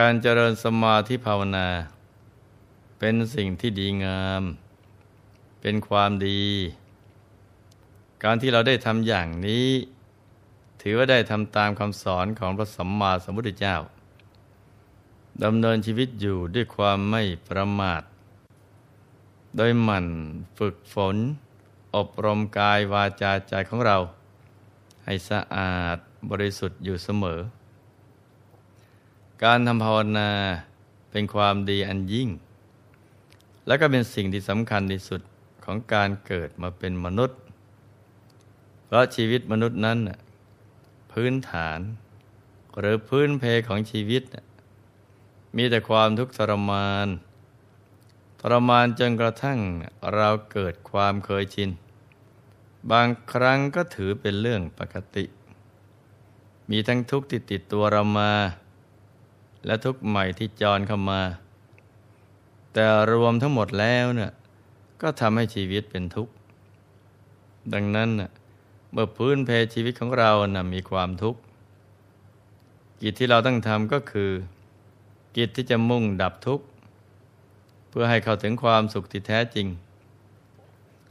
การเจริญสมาธิภาวนา เป็นสิ่งที่ดีงาม เป็นความดี การที่เราได้ทำอย่างนี้ ถือว่าได้ทำตามคำสอนของพระสัมมาสัมพุทธเจ้าดำเนินชีวิตอยู่ด้วยความไม่ประมาท โดยหมั่นฝึกฝน อบรมกายวาจาใจของเรา ให้สะอาดบริสุทธิ์อยู่เสมอ การทำภาวนาเป็นความดีอันยิ่ง และก็เป็นสิ่งที่สำคัญที่สุดของการเกิดมาเป็นมนุษย์ เพราะชีวิตมนุษย์นั้น พื้นฐาน หรือพื้นเพของชีวิต มีแต่ความทุกข์ทรมาน ทรมานจนกระทั่งเราเกิดความเคยชิน บางครั้งก็ถือเป็นเรื่องปกติ มีทั้งทุกข์ที่ติดตัวเรามา และทุกข์ใหม่ที่จรเข้ามา แต่รวมทั้งหมดแล้วเนี่ยก็ทำให้ชีวิตเป็นทุกข์ ดังนั้นเมื่อพื้นเพชีวิตของเรานะมีความทุกข์ กิจที่เราต้องทำก็คือ กิจที่จะมุ่งดับทุกข์ เพื่อให้เข้าถึงความสุขที่แท้จริง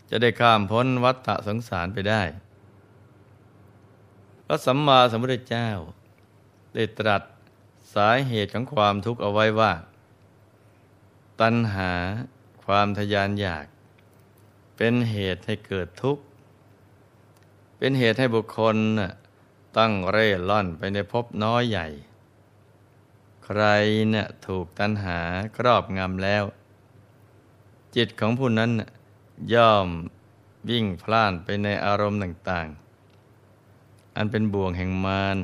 จะได้ข้ามพ้นวัฏฏะสงสารไปได้ พระสัมมาสัมพุทธเจ้า ได้ตรัส สาเหตุของความทุกข์เอาไว้ว่า ตัณหาความทยานอยาก เป็นเหตุให้เกิดทุกข์ เป็นเหตุให้บุคคลตั้งเร่ล่อนไปในภพน้อยใหญ่ ใครเนี่ยถูกตัณหาครอบงำแล้ว จิตของผู้นั้นย่อมวิ่งพล่านไปในอารมณ์ต่าง ๆ อันเป็นบ่วงแห่งมาร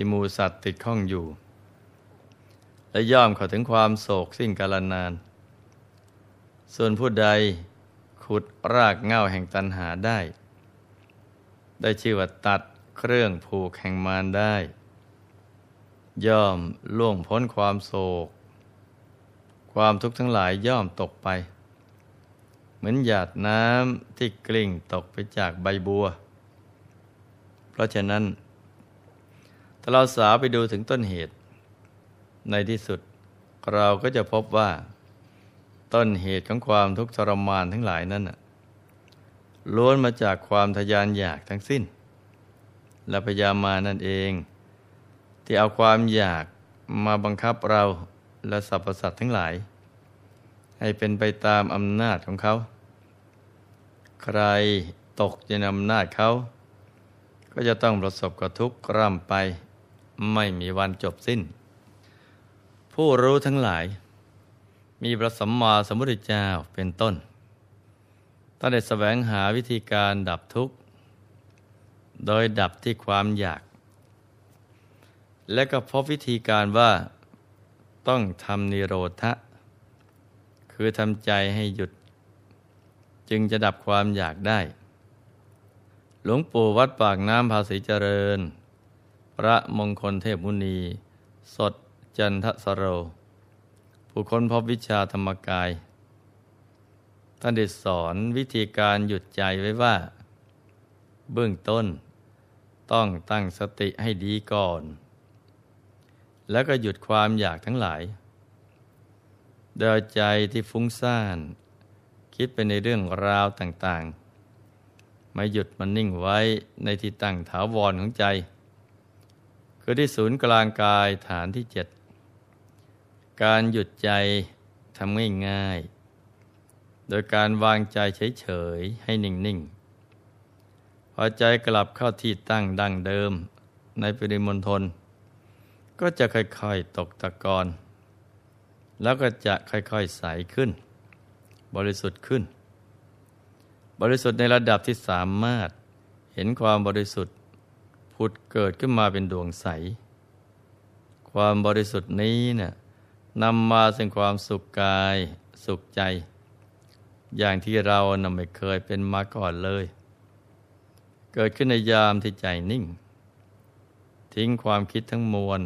ที่มูสัตว์ติดข้องอยู่ และย่อมเข้าถึงความโศกสิ้นกาลนาน ส่วนผู้ใดขุดรากเง่าแห่งตัณหาได้ ได้ชื่อว่าตัดเครื่องผูกแห่งมารได้ ย่อมล่วงพ้นความโศก ความทุกข์ทั้งหลายย่อมตกไป เหมือนหยาดน้ำที่กลิ้งตกไปจากใบบัว เพราะฉะนั้น เราสาวไปดูถึงต้นเหตุ ในที่สุดเราก็จะพบว่า ต้นเหตุของความทุกข์ทรมานทั้งหลายนั้นล้วนมาจากความทยานอยากทั้งสิ้น และพยามานั่นเอง ที่เอาความอยากมาบังคับเราและสรรพสัตว์ทั้งหลาย ให้เป็นไปตามอำนาจของเขา ใครตกในอำนาจเขา ก็จะต้องประสบกับทุกข์ร่ำไป ไม่มีวันจบสิ้น ผู้รู้ทั้งหลาย มีพระสัมมาสัมพุทธเจ้าเป็นต้นต้งได้แสวงหาวิธีการดับทุกข์ โดยดับที่ความอยาก และก็พบวิธีการว่าต้องทำนิโรธะ คือทำใจให้หยุด จึงจะดับความอยากได้ หลวงปู่วัดปากน้ำภาษีเจริญ พระมงคลเทพมุนี สดจันทสโร ผู้ค้นพบวิชาธรรมกาย ท่านได้สอนวิธีการหยุดใจไว้ว่า เบื้องต้น ต้องตั้งสติให้ดีก่อน แล้วก็หยุดความอยากทั้งหลาย โดยใจที่ฟุ้งซ่าน คิดไปในเรื่องราวต่างๆ ไม่หยุดมันนิ่งไว้ในที่ตั้งถาวรของใจ คือที่ศูนย์กลางกายฐานที่เจ็ดการหยุดใจทำง่ายๆ โดยการวางใจเฉยๆ ให้นิ่งๆ พอใจกลับเข้าที่ตั้งดังเดิมในปริมณฑลก็จะค่อยๆตกตะกอน แล้วก็จะค่อยๆใสขึ้น บริสุทธิ์ขึ้น บริสุทธิ์ในระดับที่สามารถเห็นความบริสุทธิ์ ผุดเกิดขึ้นมาเป็นดวงใส ความบริสุทธิ์นี้เนี่ยนำมาซึ่งความสุขกายสุขใจ อย่างที่เรานำไม่เคยเป็นมาก่อนเลย เกิดขึ้นในยามที่ใจนิ่ง ทิ้งความคิดทั้งมวล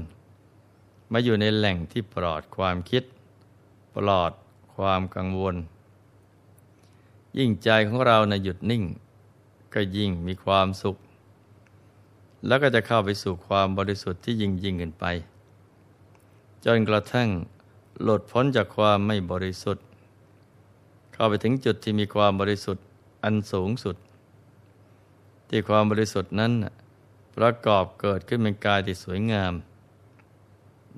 มาอยู่ในแหล่งที่ปลอดความคิด ปลอดความกังวล ยิ่งใจของเราในะหยุดนิ่ง ก็ยิ่งมีความสุข แล้วก็จะเข้าไปสู่ความบริสุทธิ์ที่ยิ่งยิ่งขึ้นไป จนกระทั่งหลุดพ้นจากความไม่บริสุทธิ์ เข้าไปถึงจุดที่มีความบริสุทธิ์อันสูงสุด ที่ความบริสุทธิ์นั้นประกอบเกิดขึ้นเป็นกายที่สวยงาม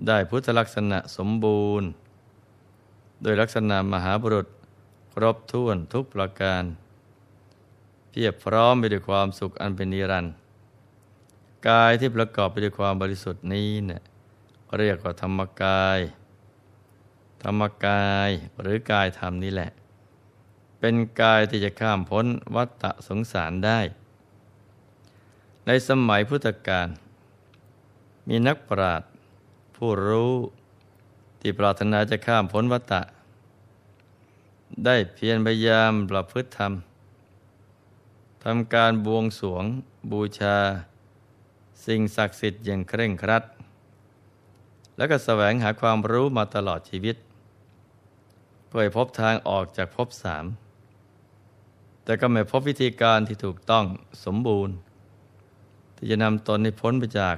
ได้พุทธลักษณะสมบูรณ์ โดยลักษณะมหาบุรุษครบถ้วนทุกประการ เพียบพร้อมไปด้วยความสุขอันเป็นนิรันดร์ กายที่ประกอบไปด้วยความบริสุทธิ์นี้เนี่ยเรียกว่าธรรมกาย ธรรมกายหรือกายธรรมนี่แหละ เป็นกายที่จะข้ามพ้นวัฏสงสารได้ ในสมัยพุทธกาลมีนักปราชญ์ผู้รู้ที่ปรารถนาจะข้ามพ้นวัฏได้เพียรพยายามประพฤติธรรมทำการบวงสวงบูชา สิ่งศักดิ์สิทธิ์อย่างเคร่งครัด แล้วก็แสวงหาความรู้มาตลอดชีวิต เพื่อพบทางออกจากภพสาม แต่ก็ไม่พบวิธีการที่ถูกต้องสมบูรณ์ ที่จะนำตนให้พ้นไปจาก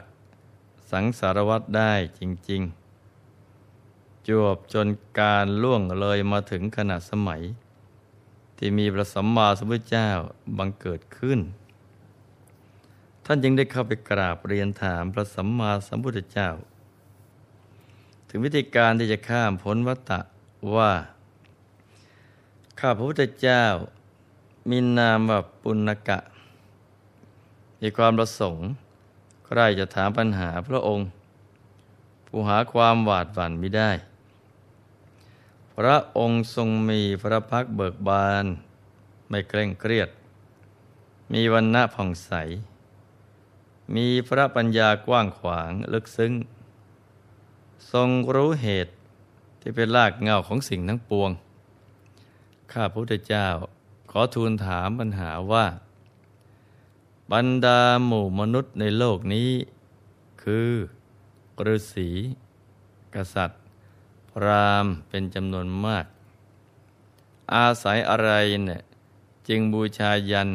สังสารวัฏได้จริง ๆ จวบจนการล่วงเลยมาถึงขณะสมัย ที่มีพระสัมมาสัมพุทธเจ้าบังเกิดขึ้น ท่านยังได้เข้าไปกราบเรียนถามพระสัมมาสัมพุทธเจ้า ถึงวิธีการที่จะข้ามพ้นวัฏฏะว่า ข้าพระพุทธเจ้า มีนามว่าปุณกะ มีความประสงค์ใครจะถามปัญหาพระองค์ ผู้หาความหวาดหวั่นไม่ได้ พระองค์ทรงมีพระพักเบิกบาน ไม่เคร่งเครียด มีวันณะผ่องใส มีพระปัญญากว้างขวางลึกซึ้ง ทรงรู้เหตุที่เป็นรากเงาของสิ่งทั้งปวง ข้าพระพุทธเจ้าขอทูลถามปัญหาว่า บรรดาหมู่มนุษย์ในโลกนี้ คือฤาษีกษัตริย์ พรามเป็นจำนวนมาก อาศัยอะไรเนี่ยจึงบูชายัน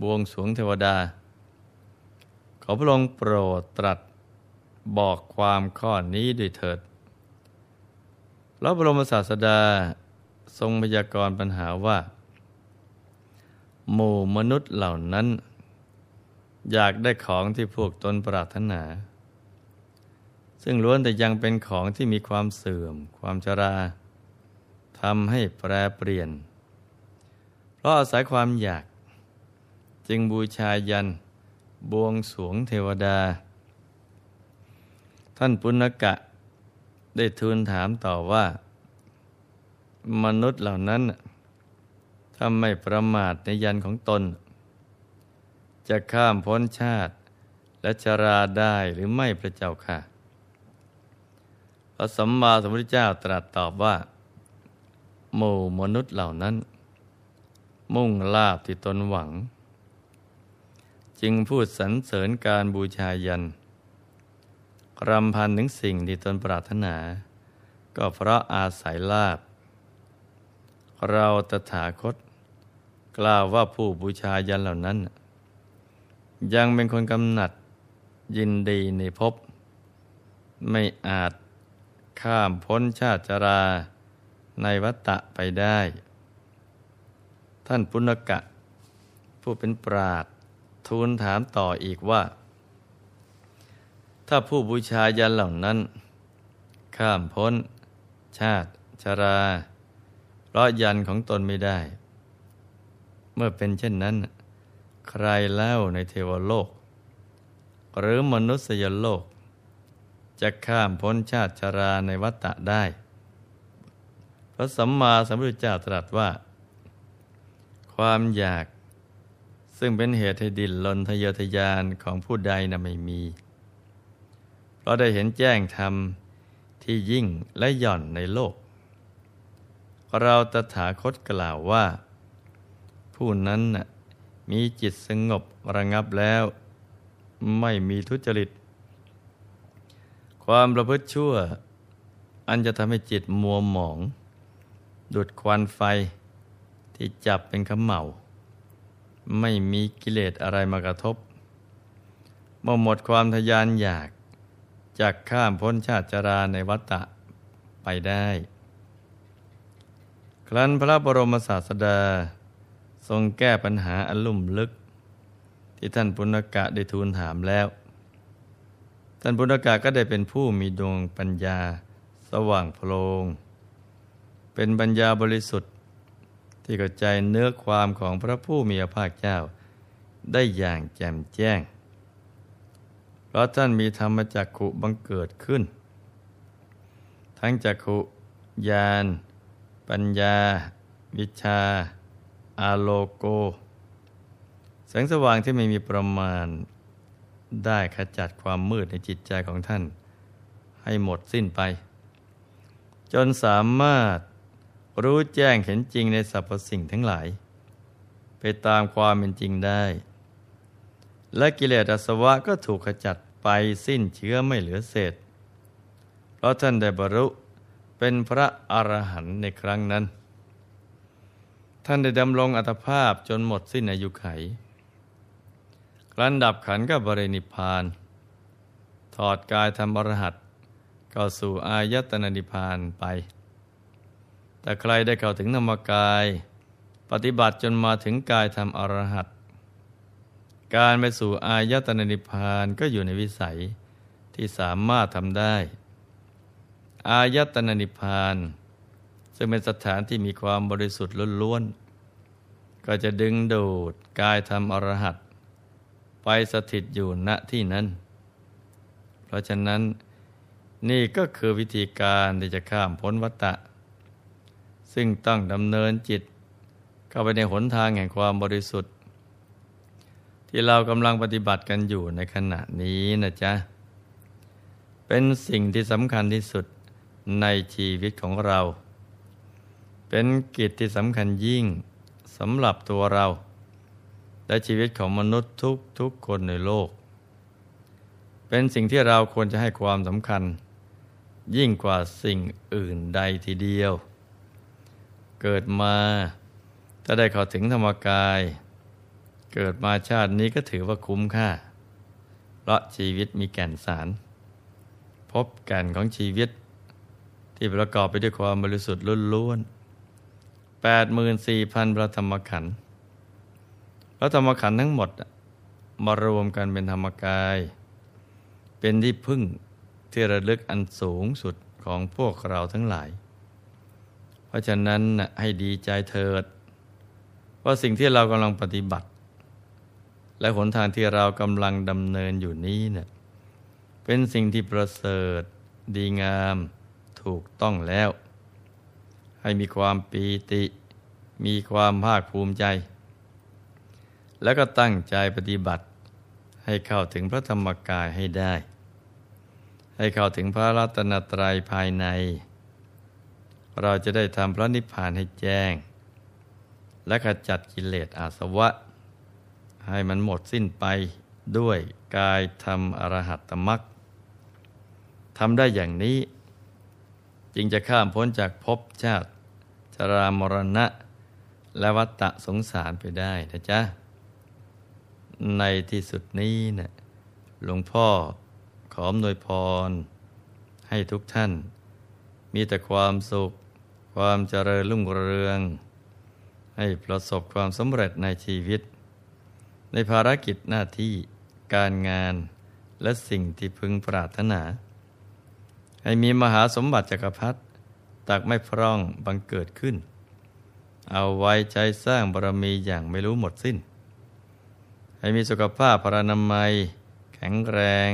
บวงสวงเทวดา พระองค์โปรดตรัสบอกความข้อนี้ด้วยเถิด แล้วบรมศาสดาทรงพยากรณ์ปัญหาว่า หมู่มนุษย์เหล่านั้น อยากได้ของที่พวกตนปรารถนา ซึ่งล้วนแต่ยังเป็นของที่มีความเสื่อม ความชราทำให้แปรเปลี่ยน เพราะอาศัยความอยาก จึงบูชายัน บวงสวงเทวดา ท่านปุณกะได้ทูลถามต่อว่า มนุษย์เหล่านั้นถ้าไม่ประมาทในยันของตน จะข้ามพ้นชาติ และชราได้หรือไม่พระเจ้าค่ะ พระสัมมาสัมพุทธเจ้าตรัสตอบว่า หมู่มนุษย์เหล่านั้น มุ่งลาบที่ตนหวัง จึงพูดสรรเสริญการบูชายันรำพันถึงสิ่งที่ตนปรารถนา ก็เพราะอาศัยลาบ เราตถาคต กล่าวว่าผู้บูชายันเหล่านั้น ยังเป็นคนกำหนัดยินดีในภพไม่อาจข้ามพ้นชาติจราในวัฏฏะไปได้ ท่านปุณกะ ผู้เป็นปราด ทูลถามต่ออีกว่า ถ้าผู้บูชายันเหล่านั้น ข้ามพ้น ชาติ ชราเพราะยันของตนไม่ได้ เมื่อเป็นเช่นนั้น ใครเล่าในเทวโลก หรือมนุษยโลก จะข้ามพ้นชาติชราในวัฏฏะได้ พระสัมมาสัมพุทธเจ้าตรัสว่า ความอยาก ซึ่งเป็นเหตุให้ดินลนทะเยอทะยานของผู้ใดนะไม่มี เพราะได้เห็นแจ้งธรรมที่ยิ่งและหย่อนในโลก เราตถาคตกล่าวว่า ผู้นั้นนะมีจิตสงบระงับแล้ว ไม่มีทุจริต ความประพฤติชั่ว อันจะทำให้จิตมัวหมอง ดุดควันไฟที่จับเป็นขมเหมา ไม่มีกิเลสอะไรมากระทบ เมื่อหมดความทยานอยากจะข้ามพ้นชาติจราในวัฏฏะไปได้ ครั้นพระบรมศาสดา ทรงแก้ปัญหาอันลุ่มลึก ที่ท่านปุณกะได้ทูลถามแล้ว ท่านปุณกะก็ได้เป็นผู้มีดวงปัญญาสว่างโพลงเป็นปัญญาบริสุทธิ์ ที่เข้าใจเนื้อความของพระผู้มีพระภาคเจ้า ได้อย่างแจ่มแจ้ง เพราะท่านมีธรรมจักขุบังเกิดขึ้น ทั้งจักขุญาณปัญญา วิชา อาโลโก แสงสว่างที่ไม่มีประมาณ ได้ขจัดความมืดในจิตใจของท่าน ให้หมดสิ้นไป จนสามารถ รู้แจ้งเห็นจริงในสรรพสิ่งทั้งหลาย ไปตามความเป็นจริงได้ และกิเลสอาสวะก็ถูกขจัดไปสิ้นเชื้อไม่เหลือเศษ เพราะท่านได้บรรลุเป็นพระอรหันต์ในครั้งนั้น ท่านได้ดำรงอัตภาพจนหมดสิ้นอายุไขครั้นดับขันก็บรินิพาน ถอดกายทำอรหัตก็สู่อายตนะนิพานไป แต่ใครได้เข้าถึงธรรมกาย ปฏิบัติจนมาถึงกายธรรมอรหัตการไปสู่อายตนะนิพพานก็อยู่ในวิสัยที่สามารถทำได้ อายตนะนิพพาน ซึ่งเป็นสถานที่มีความบริสุทธิ์ล้วนๆ ก็จะดึงดูดกายธรรมอรหัตไปสถิตอยู่ณที่นั้น เพราะฉะนั้นนี่ก็คือวิธีการที่จะข้ามพ้นวัฏฏะ ซึ่งต้องดำเนินจิต เข้าไปในหนทางแห่งความบริสุทธิ์ ที่เรากำลังปฏิบัติกันอยู่ในขณะนี้นะจ๊ะ เป็นสิ่งที่สำคัญที่สุดในชีวิตของเรา เป็นกิจที่สำคัญยิ่งสำหรับตัวเรา และชีวิตของมนุษย์ทุกทุกคนในโลก เป็นสิ่งที่เราควรจะให้ความสำคัญ ยิ่งกว่าสิ่งอื่นใดทีเดียว เกิดมา ถ้าได้เข้าถึงธรรมกาย เกิดมาชาตินี้ก็ถือว่าคุ้มค่า เพราะชีวิตมีแก่นสาร พบแก่นของชีวิต ที่ประกอบไปด้วยความบริสุทธิ์ล้วนๆแปดหมื่นสี่พันพระธรรมขันธ์พระธรรมขันธ์ทั้งหมด มารวมกันเป็นธรรมกาย เป็นที่พึ่งที่ระลึกอันสูงสุดของพวกเราทั้งหลาย เพราะฉะนั้นให้ดีใจเถิด ว่าสิ่งที่เรากำลังปฏิบัติ และหนทางที่เรากำลังดำเนินอยู่นี้เนะี่ยเป็นสิ่งที่ประเสริฐ ดีงาม ถูกต้องแล้ว ให้มีความปีติ มีความภาคภูมิใจ แล้วก็ตั้งใจปฏิบัติ ให้เข้าถึงพระธรรมกายให้ได้ ให้เข้าถึงพระรัตนตรัยภายใน เราจะได้ทำพระนิพพานให้แจ้ง และขจัดกิเลสอาสวะ ให้มันหมดสิ้นไปด้วยกายธรรมอรหัตตมักทำได้อย่างนี้ จึงจะข้ามพ้นจากภพชาติ ชรามรณะ และวัฏฏะสงสารไปได้นะจ๊ะ ในที่สุดนี้นะหลวงพ่อขอมนวยพร ให้ทุกท่าน มีแต่ความสุข ความเจริญรุ่งเรือง ให้ประสบความสำเร็จในชีวิต ในภารกิจหน้าที่การงานและสิ่งที่พึงปรารถนา ให้มีมหาสมบัติจักรพรรดิตักไม่พร่องบังเกิดขึ้น เอาไว้ใจสร้างบารมีอย่างไม่รู้หมดสิ้น ให้มีสุขภาพพรานามัย แข็งแรง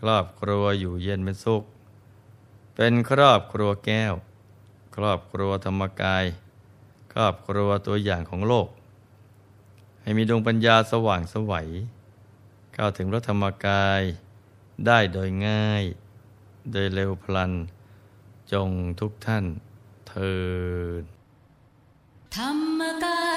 ครอบครัวอยู่เย็นเป็นสุข เป็นครอบครัวแก้ว ครอบครัวธรรมกาย ครอบครัวตัวอย่างของโลก ให้มีดวงปัญญาสว่างสวัยเข้าถึงพระธรรมกายได้โดยง่าย โดยเร็วพลัน จงทุกท่านเทิดธรรมกาย